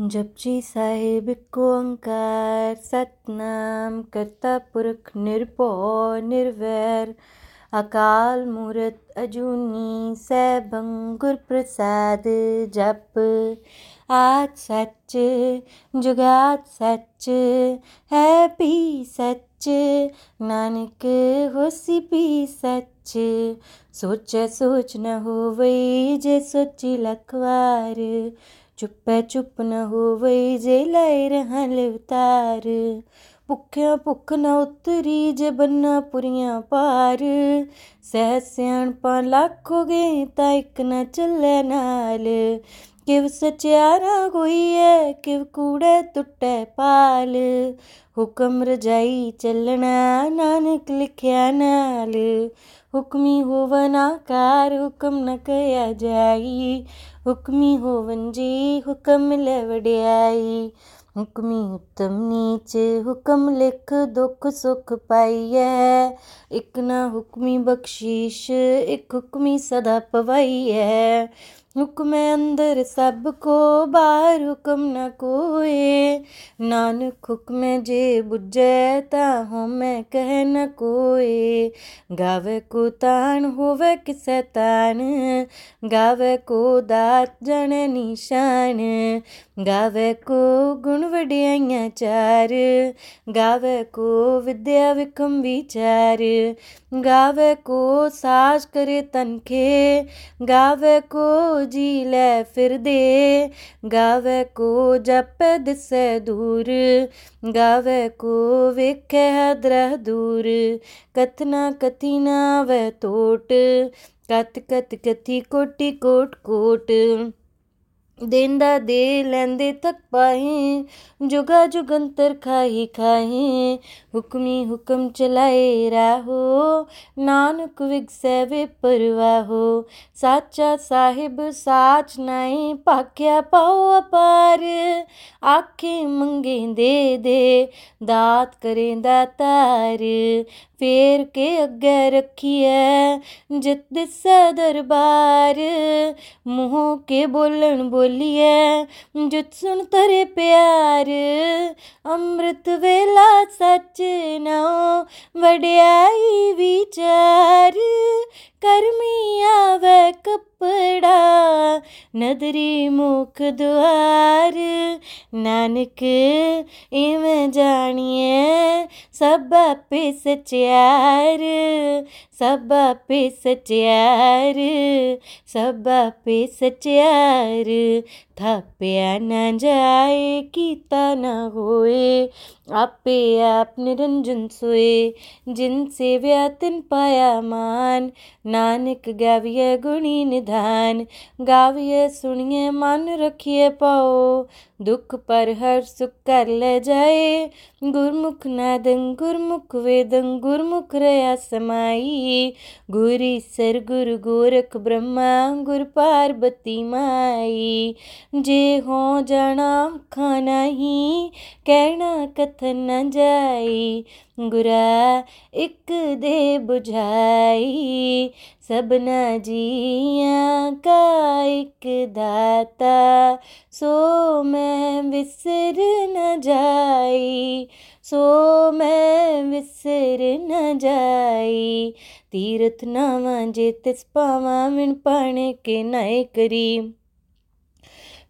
जपजी साहेब को ओंकार सतनाम करता पुरख निरपो निर्वैर। अकाल मूरत अजूनी, सैभं गुर प्रसाद जप। आज सच जुगात सच, है भी सच, नानक होसी भी सच। सोच सोच न हो वही जे सोची लखवार। ਚੁੱਪੈ ਚੁੱਪ ਨ ਹੋਵਈ ਜੇ ਲੈ ਰਹਿ ਲਿਵਤਾਰ ਭੁੱਖਿਆ ਭੁੱਖ ਨ ਉਤਰੀ ਜੇ ਬੰਨਾ ਪੁਰੀਆਂ ਪਾਰ। ਸਹਿ ਸਿਆਣਪਾਂ ਲੱਖ ਹੋ ਗਏ ਤਾਂ ਇੱਕ ਨ ਚੱਲੇ ਨਾਲ। किव सच्यारा गोईए किव कूड़े टुट्टे पाल। हुक्म रजाई चलना, नानक लिखिया नाल। हुक्मी होवन आकार हुक्म न कया जाई। हुक्मी होवन जी, हुक्म ले वड्याई। हुक्मी उत्तम नीच, हुक्म लिख दुख सुख पाइए इक ना हुक्मी बख्शीश, इक हुक्मी सदा पवाई है हुक्म अंदर सबको बाहर हुक्म न कोए। नानक हुक्म जे बुझैता हो मैं कह न कोए। गावे को तान होवे किसे तान गावे को दात जाने निशान। गावे को गुण वडियाइयाँ चार। गावे को विद्या विकम विचार। गावे को सास करे तनखे। गावे को ਕੋ ਜੀ ਲੈ ਫਿਰਦੇ ਗਾਵੇ ਕੋ ਜਪ ਦਿਸੈ ਦੂਰ, ਗਾਵੇ ਕੋ ਵੇਖੈ ਹਦਰਹ ਦੂਰ। ਕਤਨਾ ਕਥੀ ਨਾ ਵੈ ਟੋਟ ਕਤ ਕਤ ਕਥੀ ਕੋਟੀ ਕੋਟ ਕੋਟ। देंदा दे लैंदे थक पाए जुगा जुगंतर खाही खाए हुक्मी हुक्म चलाए राहो, नानक विगसैवे परवाहो। साचा साहिब साच नाई पाख्या पाओ अपार। आखे मंगे दे दे, दात करे दातार। फेर के अगे रखिए जित दिसै दरबार। मुँह के बोलन बोल बोलिए जो सुन तेरे प्यार, अमृत वेला सच नो वड्याई विचार। करमिया व कपड़ा, नदरी मुख द्वार। नानक इव जानिए, सब पे सचार सब पे सचार सब पे सचार थाप्या न जाए कि तना होए। आपे आप निरंजन सोए, जिनसे व्यातन पाया मान। नानक गाविय गुणी निधान, गाविय सुनिए मन रखिए पाओ। दुख पर हर सुख कर ले जाए, गुरमुख नादंग गुरमुख वेदंग गुरमुख रया समाई। गुरी सर, गुरु गोरख ब्रह्मा, गुर पार्वती माई। जे हो जाना खाना ही कहना कत ਕਥਨ ਨ ਜਾਈ, ਗੁਰਾ ਇੱਕ ਦੇ 부ਝਾਈ ਸਭਨਾ ਜੀਆਂ ਕਾ ਇੱਕ ਦਾਤਾ, ਸੋ ਮੈਂ ਵਿਸਰ ਨ ਜਾਈ। ਸੋ ਮੈਂ ਵਿਸਰ ਨ ਜਾਈ। ਤੀਰਥ ਨਾਵਾਂ ਜੇ ਤਿਸ ਪਾਵਾਂ ਮਿਣ ਪਾਣੇ ਕੇ ਨਾਇ ਕਰੀ।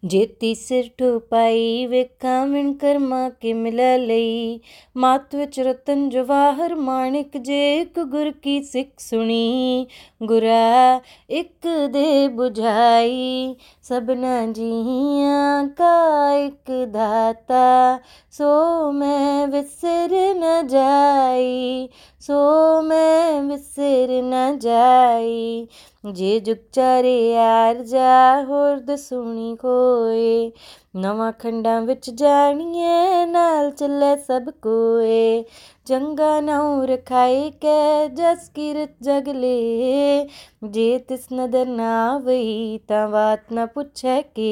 ਜੇਤੀ ਸਿਰ ਠੁਪਾਈ, ਵੇਖਾਂ ਮਿਣ ਕਰਮਾ ਕਿ ਮਿਲ ਲਈ। ਮਤ ਵਿੱਚ ਰਤਨ ਜਵਾਹਰ, ਮਾਣਿਕ ਜੇ ਇੱਕ ਗੁਰ ਕੀ ਸਿੱਖ ਸੁਣੀ। ਗੁਰਾ, ਇੱਕ ਦੇ 부ਝਾਈ ਸਭਨਾ ਜੀਆਂ ਕਾ ਇੱਕ ਦਾਤਾ। ਸੋ ਮੈਂ ਵਿਸਰ ਨ ਜਾਈ ਸੋ ਮੈਂ ਵਿਸਰ ਨ ਜਾਈ। ਜੇ ਜੁਗ ਚਾਰੇ ਯਾਰ ਜਾ, ਹੋਰ ਦਸੂਣੀ ਕੋਏ ਨਵਾਂ ਖੰਡਾਂ ਵਿੱਚ ਜਾਣੀਏ ਨਾਲ ਚੱਲੇ ਸਭ ਕੋਏ। चंगा नौर खाई के जस किरत जगले जे तिस नदर ना आवई ता बात ना पुछे के।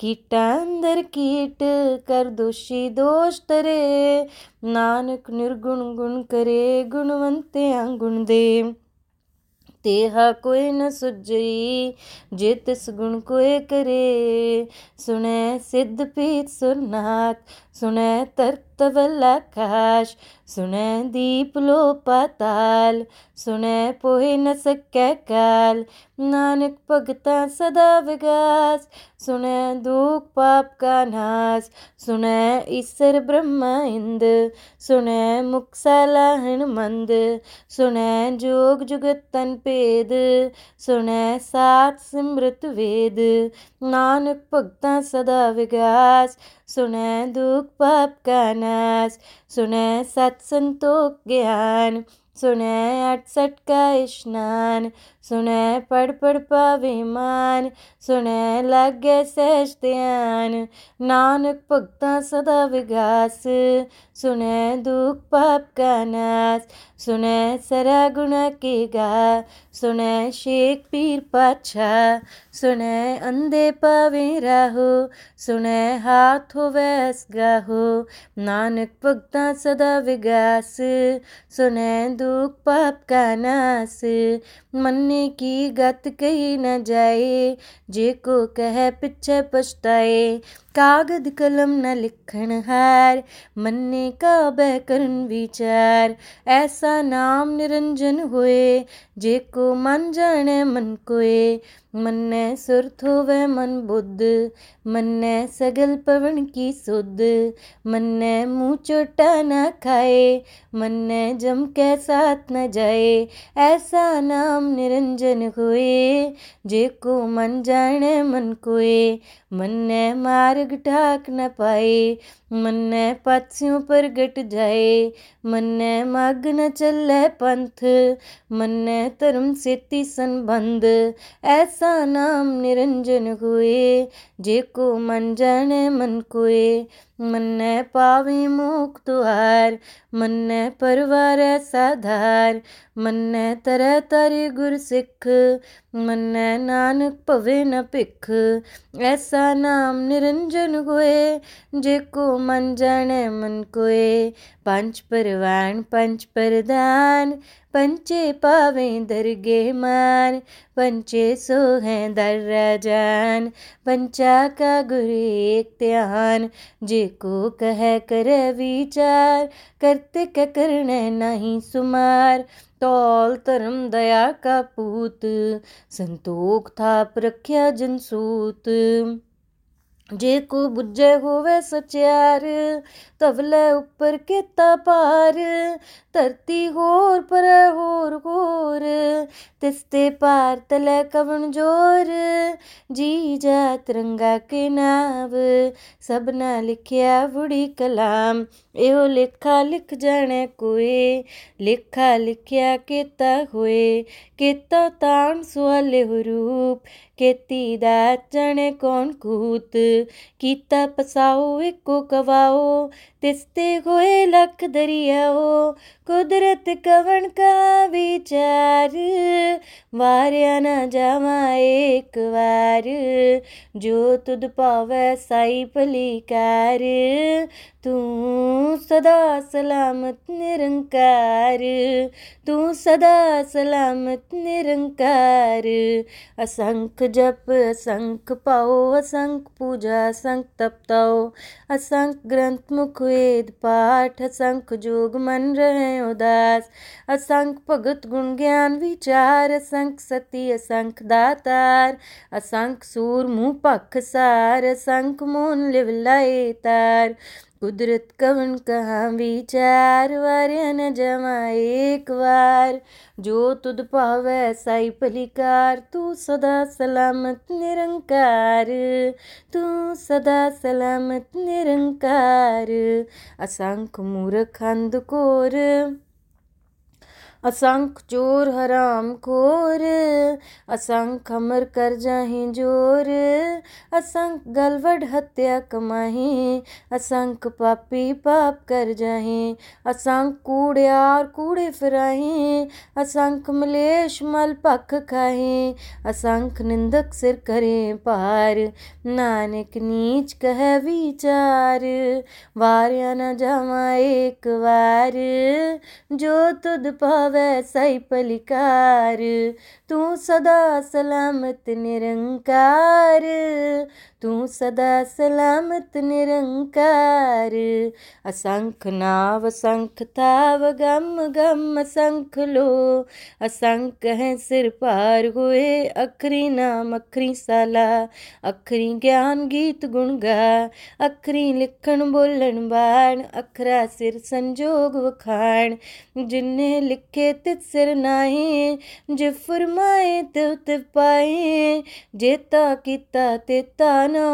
कीटा अंदर कीट कर दोषी दोष तरे। नानक निर्गुण गुण करे गुणवंते गुण दे। तेहा कोई न सुजई, जे तिस गुण कोई करे। सुने सिद्ध पीत सुरनाथ सुनै तख्तवल आकाश, सुनै दीप लो पाताल सुनै पोहे न सकै काल, नानक भगता सदा विगास, सुनै दुख पाप का नाश सुनै ईश्वर ब्रह्मा इंद, सुनै मुक्साला हनुमंद, सुनै जोग जुगत तन भेद सुनै सात सिमृत वेद, नानक भगता सदा विगास सुने दुख पाप का नाश सुने सत्संतोष ज्ञान सुने अठसठ का स्नान सुने पढ़ पढ़ पावे मान सुने लागे सहज नानक भगता सदा विगास सुने दुख पाप का नाश सुने सरा गुणा के गा सुने शेख पीर पाछा सुने अंधे पावे राहो सुने हाथ हो वैस गाहो नानक भगता सदा विगास सुने दुख पाप का नास मन्ने की गत कही न जाए जे को कह पिछे पछताए। कागद कलम न लिखण हार, मन्ने का बह करन विचार। ऐसा नाम निरंजन हुए, जे को मन जाने मन कोए। मन्ने सुरथ होवे मन बुद्ध, मन्ने सगल पवन की सुध मन्ने मुँह चोटा न खाए, मन्ने जम के साथ न जाए। ऐसा नाम निरंजन हुए, जे को मन जाने मन कोए। मन्ने मार्ग ढाक न पाए, मन्ने पात्सियों पर गट जाए, मन्ने मग न चले पंथ, मन्ने धर्म सेती संबंध, ऐसा नाम निरंजन हुए, जे को मन जाने मन कोए। मन्ने पावी मुख तुहार मन्ने परवार साधार। मन्ने तरह तारी गुर सिख मन्ने नानक भवे न भिख। ऐसा नाम निरंजन होए, जे को मन जाने मन कोए। पंच परवान पंच परदान पंचे पावे दरगे मान। पंचे सो हैं दर राजान, पंचा का गुरु एक ध्यान जे को कह कर विचार करते क करने नहीं सुमार तौल धर्म दया का पूत संतोख था प्रख्या जनसूत ਜੇ ਕੋ ਬੁੱਝੇ ਹੋਵੇ ਸਚਿਆਰ ਤਵਲੇ ਉੱਪਰ ਕੀਤਾ ਪਾਰ ਧਰਤੀ ਹੋਰ ਪਰ ਹੋਰ ਹੋਰ ਤਿਸ ਤੇ ਪਾਰ ਤਲੇ ਕਵਣ ਜੋਰ। ਜੀ ਜਾ ਤਰੰਗਾ ਕੇ ਨਾਵ ਸਭਨਾ ਲਿਖਿਆ ਬੁੜੀ ਕਲਾਮ। ਇਹੋ ਲੇਖਾ ਲਿਖ ਜਾਣੇ ਕੋਈ ਲੇਖਾ ਲਿਖਿਆ ਕੀਤਾ ਹੋਏ। ਕੀਤਾ ਤਾਣ ਸੁਆਲੇ ਰੂਪ, ਕੀਤੀ ਦਾ ਜਣੇ ਕੌਣ ਕੂਤ। ਕੀਤਾ ਪਸਾਓ ਇੱਕੋ ਕਵਾਓ ਤਿਸਤੇ ਹੋਏ ਲਖ ਦਰਿਆਓ। કુદરત કવણ કા વિચાર વાર્યા ના જાવા એક વાર જો તુદ પાવે સાઈ ભલી કાર तू सदा सलामत निरंकार, तू सदा सलामत निरंकार। असंख जप, असंख पाओ, असंख पूजा, असंख तपताओ असंख्य ग्रंथ, मुख वेद, पाठ असंख्य जोग, मन रहे उदास। असंख्य भगत, गुण ज्ञान, विचार। असंख सती, असंख दातार। असंख्य सूर, मुँह, पख सार। असंख मोन लिवलाए तार। ਤਾਰ कुदरत कवन कहाँ विचार वार्य न जमा एक बार जो तुद पावे साई पलिकार तू सदा सलामत निरंकार तू सदा सलामत निरंकार असंख मूर्ख अंधकोर असंख चोर हराम खोर, असंख अमर कर जाही ज़ोर, असंख गलवड हत्या कमाही, असंख पापी पाप कर जाही, असंख कूड़ियार कूड़े फिराही, असंख मलेश मल पख खाही, असंख निंदक सिर करे पार, नानक नीच कह विचार, वार्या न जावा एक बार जो तुद पाव वैसा ही तू सदा सलामत निरंकार। तू सदा सलामत निरंकार। असंख नाव असंख थाव गम गम असंख लो। असंख है सिर पार हुए अखरी नाम अखरी साला। अखरी ज्ञान गीत गुण गा। अखरी लिखण बोलन बाण। अखरा सिर संजोग वखाण। जिन्हें लिखे के तिसर नाहीं, जे फरमाए ते उत पाए जेता कीता ते ताना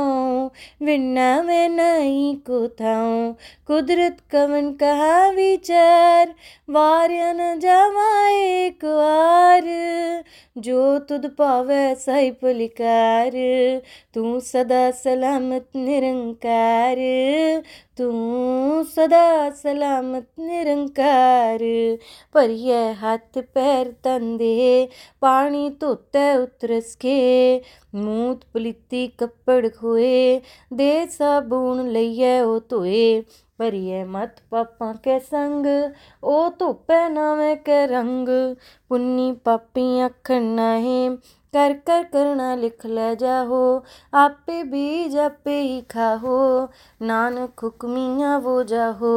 विन्ना मैं नहीं को थाऊं कुदरत कवन कहा विचार, वारिया न जावा एक वार जो तुद पावे साई पुलिकार, तू सदा सलामत निरंकार। ਤੂੰ ਸਦਾ ਸਲਾਮਤ, ਨਿਰੰਕਾਰ। ਭਰੀਏ ਹੱਥ ਪੈਰ ਤੰਦੇ ਪਾਣੀ ਧੋਤੇ ਉਤਰਸ ਕੇ ਮੂਤ ਪਲਿੱਤੀ ਕੱਪੜ ਖੋਏ, ਦੇ ਸਾਬੂਨ ਲਈਏ ਉਹ ਧੋਏ। ਭਰੀਏ ਮਤ ਪਾਪਾਂ ਕੇ ਸੰਗ, ਉਹ ਧੋਪੇ ਨਾਵੇਂ ਕੇ ਰੰਗ। ਪੁੰਨੀ ਪਾਪੀ ਅੱਖਣ ਨਾਹੀਂ कर कर करना लिख ल जाहो, आपे बीज आपे ही खाहो। नानक हुक्मिया वो जाहो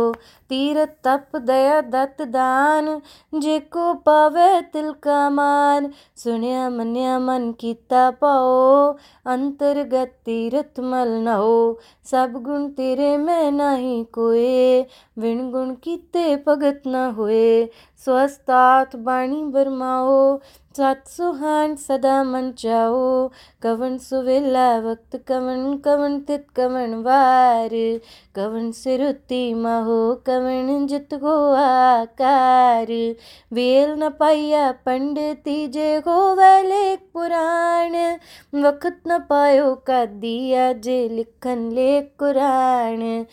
तीर तप दया दत्त दान जेको पावे तिल का मान। सुनया मनिया मन कीता पाओ अंतर्गत तीरथ मल नहो सब गुण तेरे में नहीं कोए विण गुण कीते भगत न होए। स्वस्थात बाणी बरमाओ, सत सुहान सदा मन चाओ। कवन सुवेला वक्त, कवन कवन तित कवन वार। कवन सिरुति महो, कवन जित हो आकार। वेल न पाया पंडित जे हो वेले पुराण। वक्त न पायो का दिया जे लिखन ले कुरान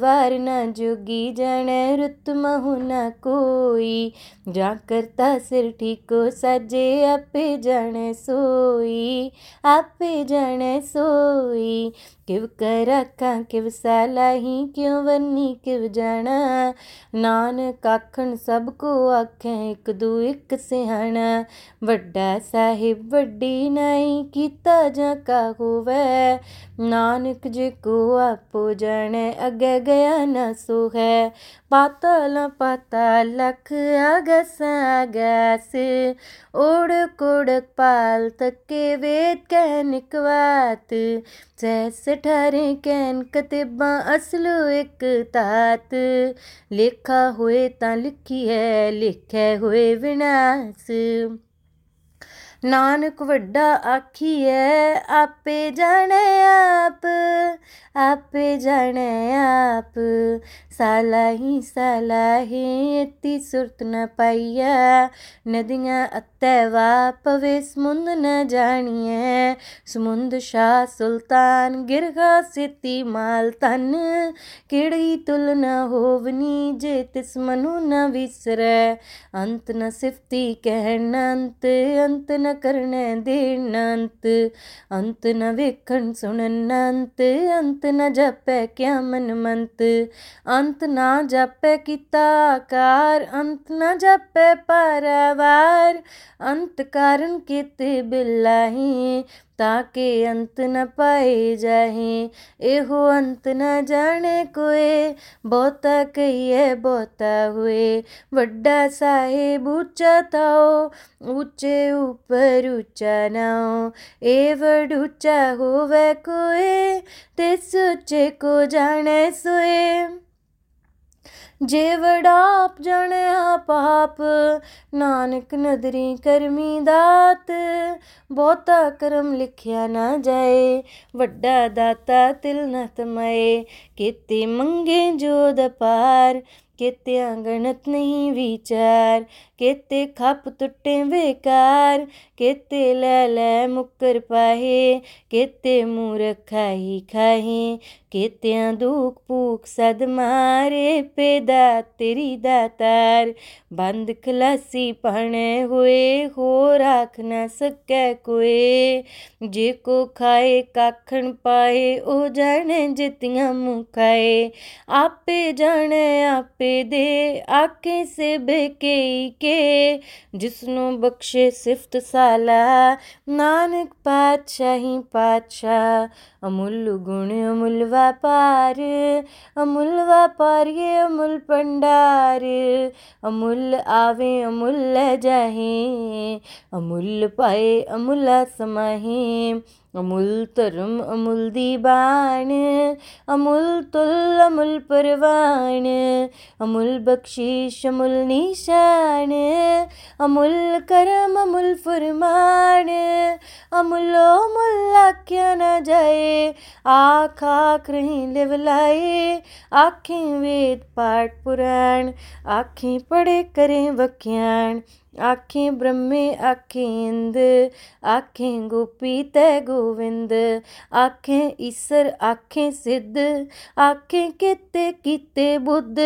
ਵਾਰ ਨ ਜੋਗੀ ਜਣੇ ਰੁਤ ਮਹੁ ਨ ਕੋਈ ਜਾ ਕਰਤਾ ਸਿਰ ਠੀਕੋ ਸਜੇ ਆਪੇ ਜਾਣੇ ਸੋਈ ਆਪੇ ਜਾਣੇ ਸੋਈ ਕਿਵ ਕਰ ਅੱਖਾਂ ਕਿਵ ਸਲਾਹੀ ਕਿਉ ਵੰਨੀ ਕਿਵ ਜਾਣਾ ਨਾਨਕ ਆਖਣ ਸਭ ਕੋ ਆਖੇ ਇੱਕ ਦੂ ਇੱਕ ਸਿਆਣਾ ਵੱਡਾ ਸਾਹਿਬ ਵੱਡੀ ਨਹੀਂ ਕੀਤਾ ਜਾਂ ਕਾ ਹੋਵੇ ਨਾਨਕ ਜੇ ਕੋ ਆਪੋ ਜਾਣੇ अग गया न सुह पातल पातालख अग सागस ओड़ कोड़ पाल तके वेद कहन कवात जैस ठहरे कहन कतेबा असलो एक तात। लेखा हुए ता लिखी है, लिखे हुए विनाश। ਨਾਨਕ ਵੱਡਾ ਆਖੀਐ ਆਪੇ ਜਾਣੇ ਆਪ ਆਪੇ ਜਾਣੇ ਆਪ ਸਾਲਾਹੀ ਸਾਲਾਹੀ ਇਤੀ ਸੁਰਤ ਨ ਪਾਈਆ ਨਦੀਆਂ ਅਤੈ ਵਾ ਪਵੇ ਸਮੁੰਦ ਨ ਜਾਣੀਐ ਸਮੁੰਦ ਸ਼ਾ ਸੁਲਤਾਨ ਗਿਰਗਾ ਸਿਤੀ ਮਾਲ ਤਨ ਕਿਹੜੀ ਤੁਲ ਨ ਹੋਵਨੀ ਜੇ ਤਿਸ ਮਨੁ ਨ ਵਿਸਰੈ ਅੰਤ ਨ ਸਿਫਤੀ ਕਹਿਣ ਅੰਤ ਅੰਤ ਨ करण देण अंत न वेखण सुणन अंत अंत न जापै क्या मन मंत अंत ना जापै किता आकार अंत न जापै पारावार अंत कारण कित बिलाई ताके अंत न पाए जाहे। एहो अंत न जाने कोए बोता कही है बोता हुए। वड्डा साहेब ऊँचा थाओ ऊँचे ऊपर ऊँचा नाओ। एवड ऊँचा होवे कोए, ते सोचे को जाने सोए। ਸੋਏ ਜੇ ਵਡਾਪ ਜਣਿਆ ਪਾਪ, ਨਾਨਕ ਨਦਰੀ ਕਰਮੀ ਦਾਤ, ਬਹੁਤਾ ਕਰਮ ਲਿਖਿਆ ਨਾ ਜਾਏ, ਵੱਡਾ ਦਾਤਾ ਤਿਲ ਨ ਤਮਏ, ਕੀਤੇ ਮੰਗੇ ਜੋ ਦਪਾਰ ਕਿਤਿਆਂ ਗਣਤ ਨਹੀਂ ਵਿਚਾਰ केते खप तुटे बेकार, केते लाला मुकर पाहे, केते मूरख खाही खाहे, केत्या दुख भूख सद मारे, पेदा तेरी दातार। बंद खलासी पहने हुए हो राख न सकै कोए। जे को खाए, काखण पाए, ओ जाने जितिया मुँह खाए। आपे जाने, आपे दे आके से बेके ਕੇ ਜਿਸ ਨੂੰ ਬਖਸ਼ੇ ਸਿਫਤ ਸਾਲਾ। ਨਾਨਕ ਪਾਤਸ਼ਾਹੀ ਪਾਤਸ਼ਾਹ अमूल गुण, अमूल व्यापार, अमूल વ્યાપાર ये अमूल भंडार। अमूल आवे, अमूल जाहे, अमूल पाए, अमूल समाहे। अमूल तरुम अमूल दीवान, अमूल तुल, अमूल परवान। अमूल बख्शीश, अमूल निशान। अमूल करम, अमूल फुरमान। अमलो मुल्ला क्या न जाए? आख आख रही लिव लाए आखें वेद पाठ पुराण। आखें पढ़े करें वख्याण आँखें ब्रह्मे, आखें इंद आखें गोपी तै गोविंद, आखें ईसर आखें सिद्ध, आखें किते किते बुद्ध,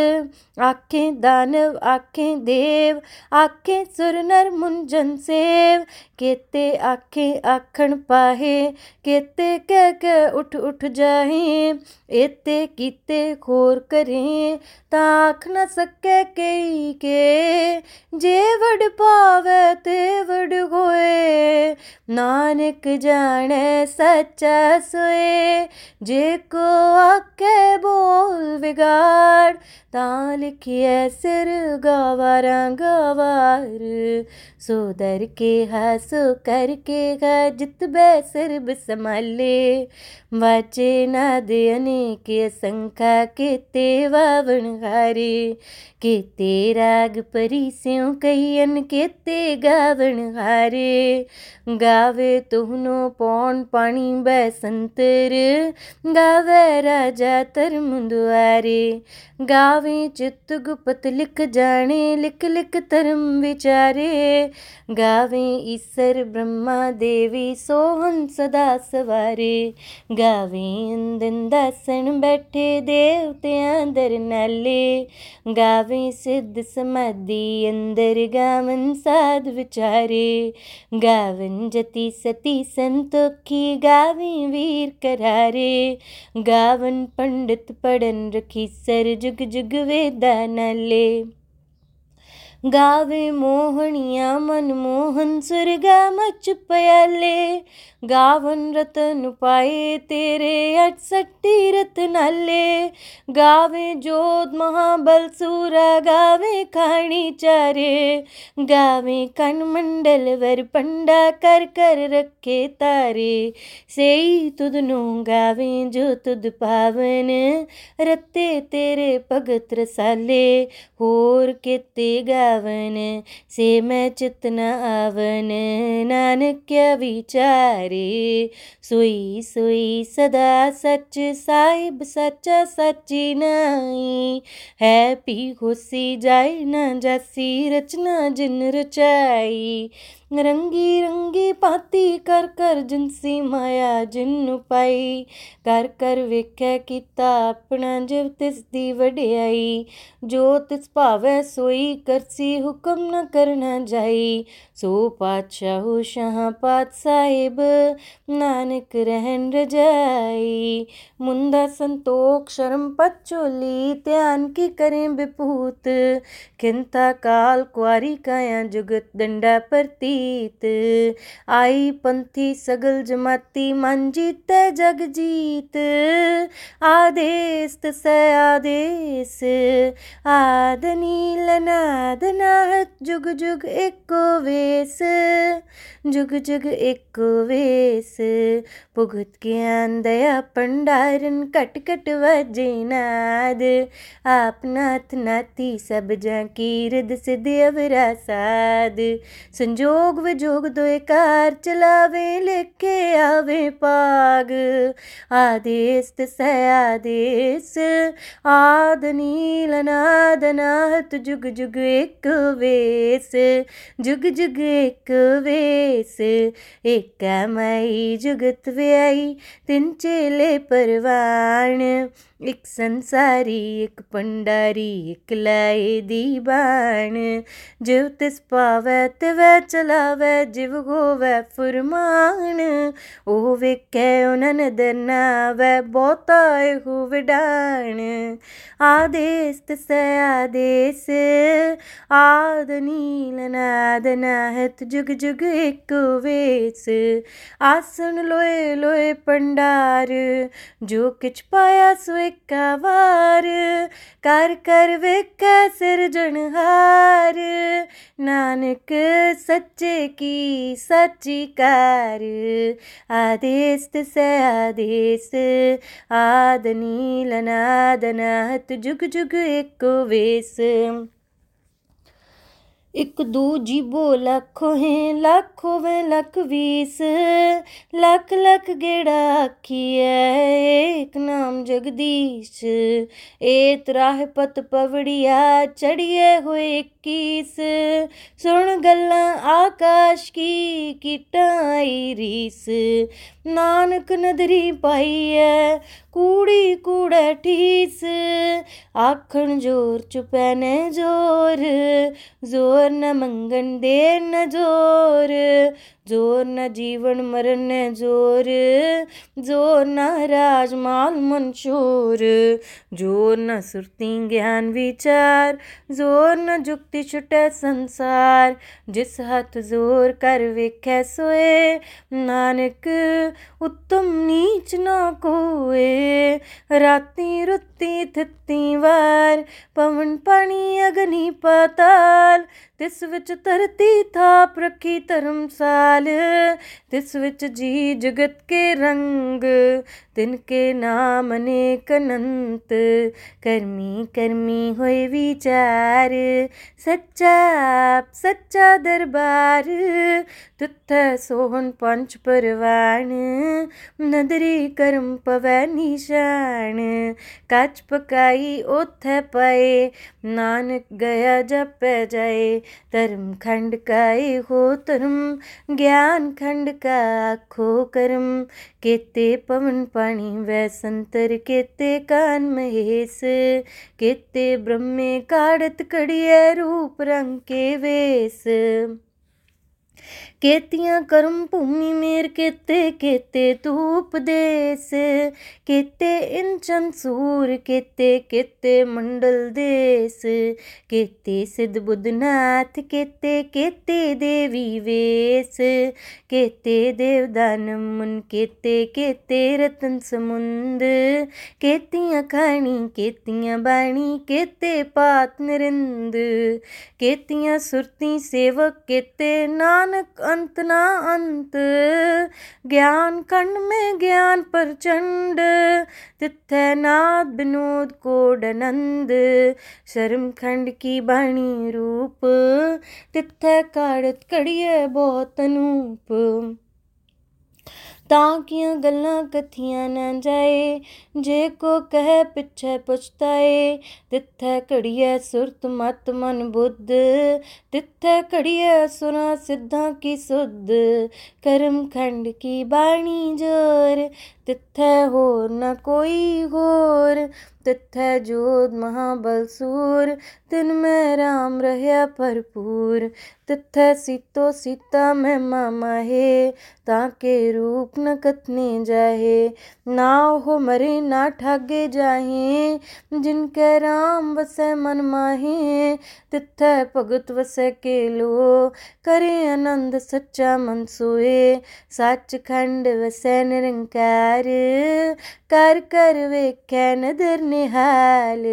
आँखें दानव, आखें देव, आखें सुर नर मुंजन सेव, केते आँखें आखण पाहे, केते कह के उठ उठ जाहे, एते कीते खोर करें, ताख न सके कई के, जे वड ਵਡ ਪਾਵੇ ਤੇ ਵਡ ਹੋਏ ਨਾਨਕ ਜਾਣੈ ਸੱਚਾ ਸੋਏ ਜੇ ਕੋ ਆਕੇ ਬੋਲ ਵਿਗਾੜ ਤਾਂ ਲਿਖਿਐ ਸਿਰ ਗਵਾਰਾਂ ਗਵਾਰ ਸੋ ਦਰ ਕੇ ਹਸੋ ਕਰ ਕੇ ਗਾ ਜਿਤ ਬੈ ਸਿਰ ਬਸਮਾਲੇ ਵਾਚੇ ਨਾ ਦੇ ਅਨੇਕ ਸੰਖਾ ਕੀਤੇ ਵਾਵਣ ਹਾਰੇ ਕੀਤੇ ਰਾਗ ਪਰੀ ਸਿਉ ਕਈਨ કેતે ગાવણહાર ગાવે તોહનો पौन पानी બેસંતર गावे राजा धर्म दुआरे गावे ચિત્ત गुपत लिख जाने, लिख लिख ધर्म विचारे, गावे ईसर ब्रह्मा देवी सोहन सदा सवारे, गावे अंदन दसन बैठे देवतियाँ दर नाले, गावे सिद्ध समाधि अंदर गावन मन साध विचारे। गावन जती सती संतोखी, गावी वीर करारे। गावन पंडित पढ़न रखी, सर जुग जुग वेदान ले। गावे मोहनिया मनमोहन सुरगा मच पयाले। गावन रतन पाए तेरे अठसट्टी रतनाले गावे जोत महाबल सूरा, गावे खाणी चारे। गावे कनमंडल वर पंडा कर कर रखे तारे। सेई तुदनो गावे जो तुद पावन, रते तेरे भगत रसाले। होर केते गा पावन से मैं चितना आवन नानक्य विचारे सोई सोई सदा सच साहिब सच्चा सची नाई है पी होसी ना जैसी रचना जिन रचाई ਰੰਗੀ ਰੰਗੀ ਪਾਤੀ ਕਰ ਕਰ ਜਿਨਸੀ ਮਾਇਆ ਜਿਨ ਪਾਈ। ਕਰ ਕਰ ਵੇਖੈ ਕੀਤਾ ਆਪਣਾ ਜਿਵ ਤਿਸ ਦੀ ਵਡਿਆਈ। ਜੋ ਤਿਸ ਭਾਵੈ ਸੋਈ ਕਰਸੀ ਹੁਕਮ ਨ ਕਰਨਾ ਜਾਈ। ਸੋ ਪਾਤਸ਼ਾਹ ਸ਼ਾਹ ਪਾਤ ਸਾਹਿਬ ਨਾਨਕ ਰਹਿਣ ਰਜਾਈ। ਮੁੰਦਾ ਸੰਤੋਖ ਸ਼ਰਮ ਪਚੋਲੀ ਧਿਆਨ ਕੀ ਕਰੇ ਬਿਪੂਤ। ਕਿੰਤਾ ਕਾਲ ਕੁਆਰੀ ਕਾਇਆ ਜੁਗਤ ਦੰਡਾ ਪ੍ਰਤੀਤ जीत आई पंथी सगल जमाती मन जीत जग जीत। आदेश स आदेश। आद नील नाद नाहत जुग जुग एको वेश। जुग जुग एको वेश। भुगत ज्ञान दया भंडारन कट कट वजे नाद। आप नाथ नाती सब जा कीरद सिद्ध अवरा साद। संजो जोग विजोग दुए कार चलावे लेके आवे पाग। आदेश स आदेश। आद नील नाद नाहत, जुग जुग एक वेस जुग जुग एक वेस एक मई, जुगत व्याई तिन चेले परवाण। एक संसारी, एक पंडारी, एक लाए दीवान जो तिस पावत वह चला जावे जिव होवे फुरमान ओ विखे उनन दनावे बोताए हुवडान आदेश से आदेश आद नील नाद नाहत जुग जुग एक वेस आसन लोए लोए पंडार जो किच पाया सो वार कर कर वे कैसे सृजनहार नानक सच्चे की सच्ची कार। आदेश से आदेश आद आदनी लनादनात जुग जुग एक वेश। ਇੱਕ ਦੂ ਜੀਬੋ ਲੱਖੋ ਹੈ ਲੱਖੋ ਵੇ ਲੱਖ ਵੀਸ ਲੱਖ ਲੱਖ ਗੇੜਾ ਆਖੀਐ ਏਕ ਨਾਮ ਜਗਦੀਸ਼ ਏ ਤਰਾਹ ਪਤ ਪਵੜੀਆ ਚੜੀਏ ਹੋਏ 21 ਸੁਣ ਗੱਲਾਂ ਆਕਾਸ਼ ਕੀ ਕੀਟਾਈ ਰੀਸ ਨਾਨਕ ਨਦਰੀ ਪਾਈਐ ਕੂੜੀ ਕੂੜਾ ਠੀਸ ਆਖਣ ਜੋਰ ਚੁਪੈ ਨੇ ਜੋਰ ਜ਼ੋਰ ज़ोर न मंगन देर न ज़ोर ज़ोर न जीवन मरण न ज़ोर ज़ोर न राजमाल मंशोर ज़ोर न सुरती ज्ञान विचार, ज़ोर न जुक्ति छुटे संसार, जिस हथ ज़ोर कर वेख सोए, नानक उत्तम नीच ना कोए, राती रुती थिती वार, पवन पानी अग्नि पाताल ਤਿਸ ਵਿੱਚ ਧਰਤੀ ਥਾਪ ਰੱਖੀ ਧਰਮਸਾਲ ਤਿਸ ਵਿੱਚ ਜੀ ਜਗਤ ਕੇ ਰੰਗ तिनके नाम अनेक अनंत। कर्मी कर्मी होए विचार। सच्चा सच्चा दरबार। तुथ सोहन पंच परवान नदरी कर्म पवे निशान काच पकाई ओथ पाए। नानक गया जप जाए। धर्म खंड काए हो धर्म। ज्ञान खंड का खो कर्म। केते पवन पा वै संतर केते कान महेश केते ब्रह्मे काड़त कड़िए रूप रंग के वेश। केतियाँ कर्म भूमि मेर, केते केते तू उपदेश केते इंचन सूर, केते केते मंडल देश केते सिद्ध बुद्धनाथ, केते केते देवी वेश केते देवदान मुन केते केते रतन समुंद, केतियाँ खानी केतियाँ बाणी, केते पात नरिंद, केतियाँ सुरती सेवक, केते नानक अंत ना अंत, ज्ञान खंड में ज्ञान प्रचंड तिथै नाद विनोद कोडनंद शर्म खंड की बाणी रूप तिथै काड़त कड़िए बहुत अनूप। ਤਾਂ ਕੀਆਂ ਗੱਲਾਂ ਕਥੀਆਂ ਨਾ ਜਾਏ ਜੇ ਕੋ ਕਹੇ ਪਿੱਛੇ ਪੁੱਛਤਾਏ ਤਿੱਥੈ ਘੜੀਐ ਸੁਰਤ ਮਤ ਮਨ ਬੁੱਧ ਤਿੱਥੈ ਘੜੀਐ ਸੁਨਾ ਸਿੱਧਾਂ ਕੀ ਸੁਧ ਕਰਮ ਖੰਡ ਕੀ ਬਾਣੀ ਜੋਰ तिथै होर न कोई होर। तिथै जोत महाबलसूर तिन में राम रहया भरपूर। तिथै सीतो सीता महिमा माहे ताके रूप न कथने जाहे। ना हो मरे ना ठागे जाहे, जिनके राम वसे मन माहे। तिथै भगत वसै के लो करे आनंद सच्चा मन सोए सचखंड वसै निरंकार प्यार कर कर वेख्या नदर निहाल।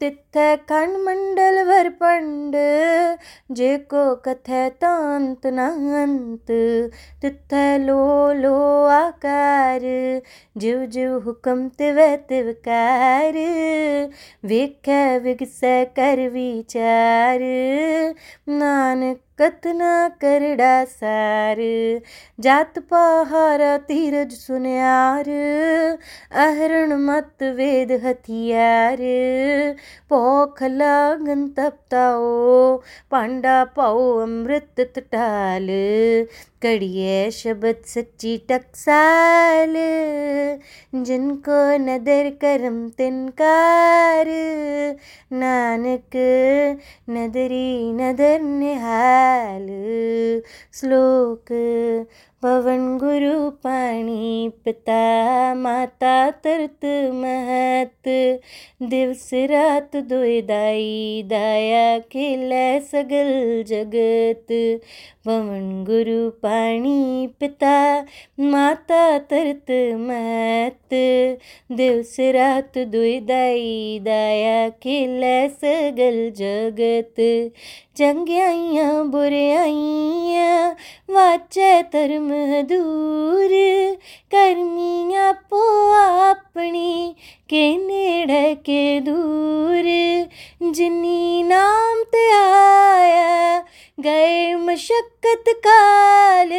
तिथै खंड मंडल भर पंड, जे को कथै तांत न अंत। तिथै लो लो आकार जिव जिव हुकम तिव तिवकार वेख्या विगसै कर विचार, नानक कतना करड़ा सार। जात पहारा तीरज सुनियार। अहरण मत वेद हथियार। पौख लागन तपताओ, पांडा पाओ अमृत तटाल। कड़िए शब्द सच्ची टकसाल। जिनको नदर करम तिनकार। नानक नदरी नदर निहाल। श्लोक पवन गुरु पाणी पिता, माता तरत महत। दिवस रात दोय दाई, दाया खिलै सगल जगत। पवन गुरु पाणी पिता, माता तरत महत। दिवस रात दोय दाई, दाया खिलै सगल जगत। ਚੰਗਿਆਈਆਂ ਬੁਰਿਆਈਆਂ ਵਾਚੈ ਧਰਮ ਦੂਰ ਕਰਮੀ ਆਪੋ ਆਪਣੀ ਕੇ ਨੇੜੇ ਕੇ ਦੂਰ ਜਿਨੀ ਨਾਮ ਤੇ ਆਇਆ ਗਏ सकत काल,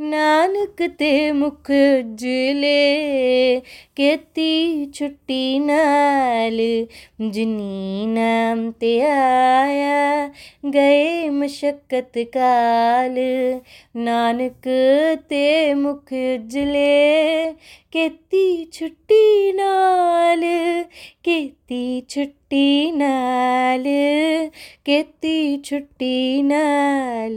नानक ते मुख उजले केती छुट्टी नाल, जिनी नाम ते आया। गए मशक्कत काल, नानक ते मुख उजले केती छुट्टी नाल, केती छुट्टी नाल, केती छुट्टी नाल।